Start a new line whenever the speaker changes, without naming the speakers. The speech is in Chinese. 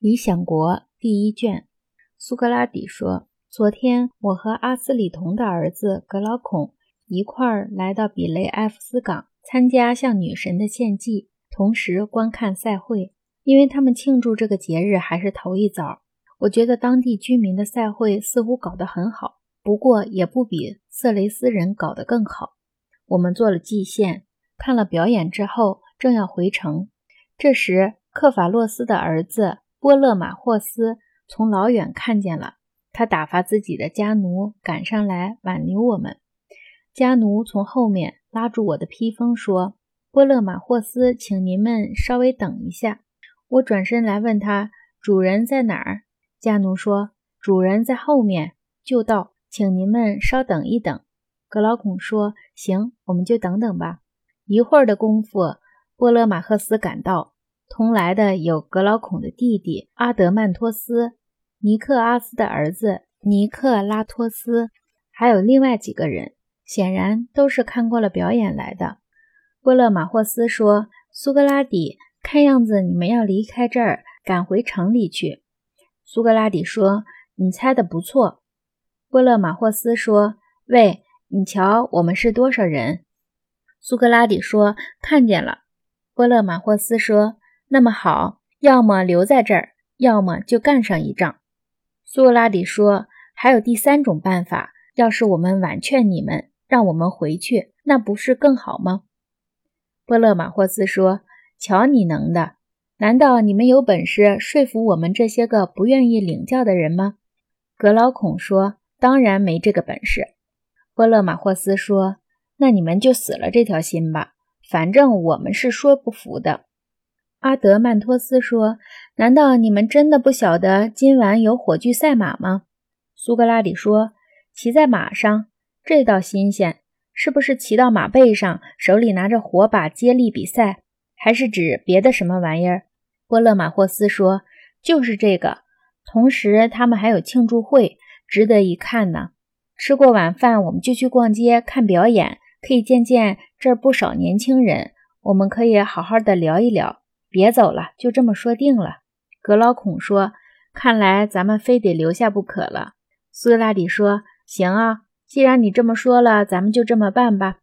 理想国》第一卷。苏格拉底说：“昨天我和阿斯里同的儿子格劳孔一块儿来到比雷埃夫斯港，参加向女神的献祭，同时观看赛会。因为他们庆祝这个节日还是头一遭，我觉得当地居民的赛会似乎搞得很好，不过也不比色雷斯人搞得更好。我们做了祭献，看了表演之后，正要回城，这时克法洛斯的儿子。”波勒马霍斯从老远看见了，他打发自己的家奴赶上来挽留我们。家奴从后面拉住我的披风，说：“波勒马霍斯，请您们稍微等一下。”我转身来问他：“主人在哪儿？”家奴说：“主人在后面，就到，请您们稍等一等。”格劳孔说：“行，我们就等等吧。”一会儿的功夫，波勒马赫斯赶到。同来的有格劳孔的弟弟阿德曼托斯、尼克阿斯的儿子尼克拉托斯，还有另外几个人，显然都是看过了表演来的。波勒马霍斯说：“苏格拉底，看样子你们要离开这儿，赶回城里去。”苏格拉底说：“你猜的不错。”波勒马霍斯说：“喂，你瞧，我们是多少人？”苏格拉底说：“看见了。”波勒马霍斯说。那么好，要么留在这儿，要么就干上一仗。苏格拉底说：“还有第三种办法，要是我们婉劝你们，让我们回去，那不是更好吗？”波勒马霍斯说：“瞧你能的！难道你们有本事说服我们这些个不愿意领教的人吗？”格劳孔说：“当然没这个本事。”波勒马霍斯说：“那你们就死了这条心吧，反正我们是说不服的。”阿德曼托斯说：“难道你们真的不晓得今晚有火炬赛马吗？”苏格拉底说：“骑在马上，这倒新鲜。是不是骑到马背上，手里拿着火把接力比赛，还是指别的什么玩意儿？”波勒马霍斯说：“就是这个。同时，他们还有庆祝会，值得一看呢。吃过晚饭，我们就去逛街看表演，可以见见这儿不少年轻人。我们可以好好的聊一聊。”别走了，就这么说定了。格老孔说：“看来咱们非得留下不可了。”苏格拉底说：“行啊，既然你这么说了，咱们就这么办吧。”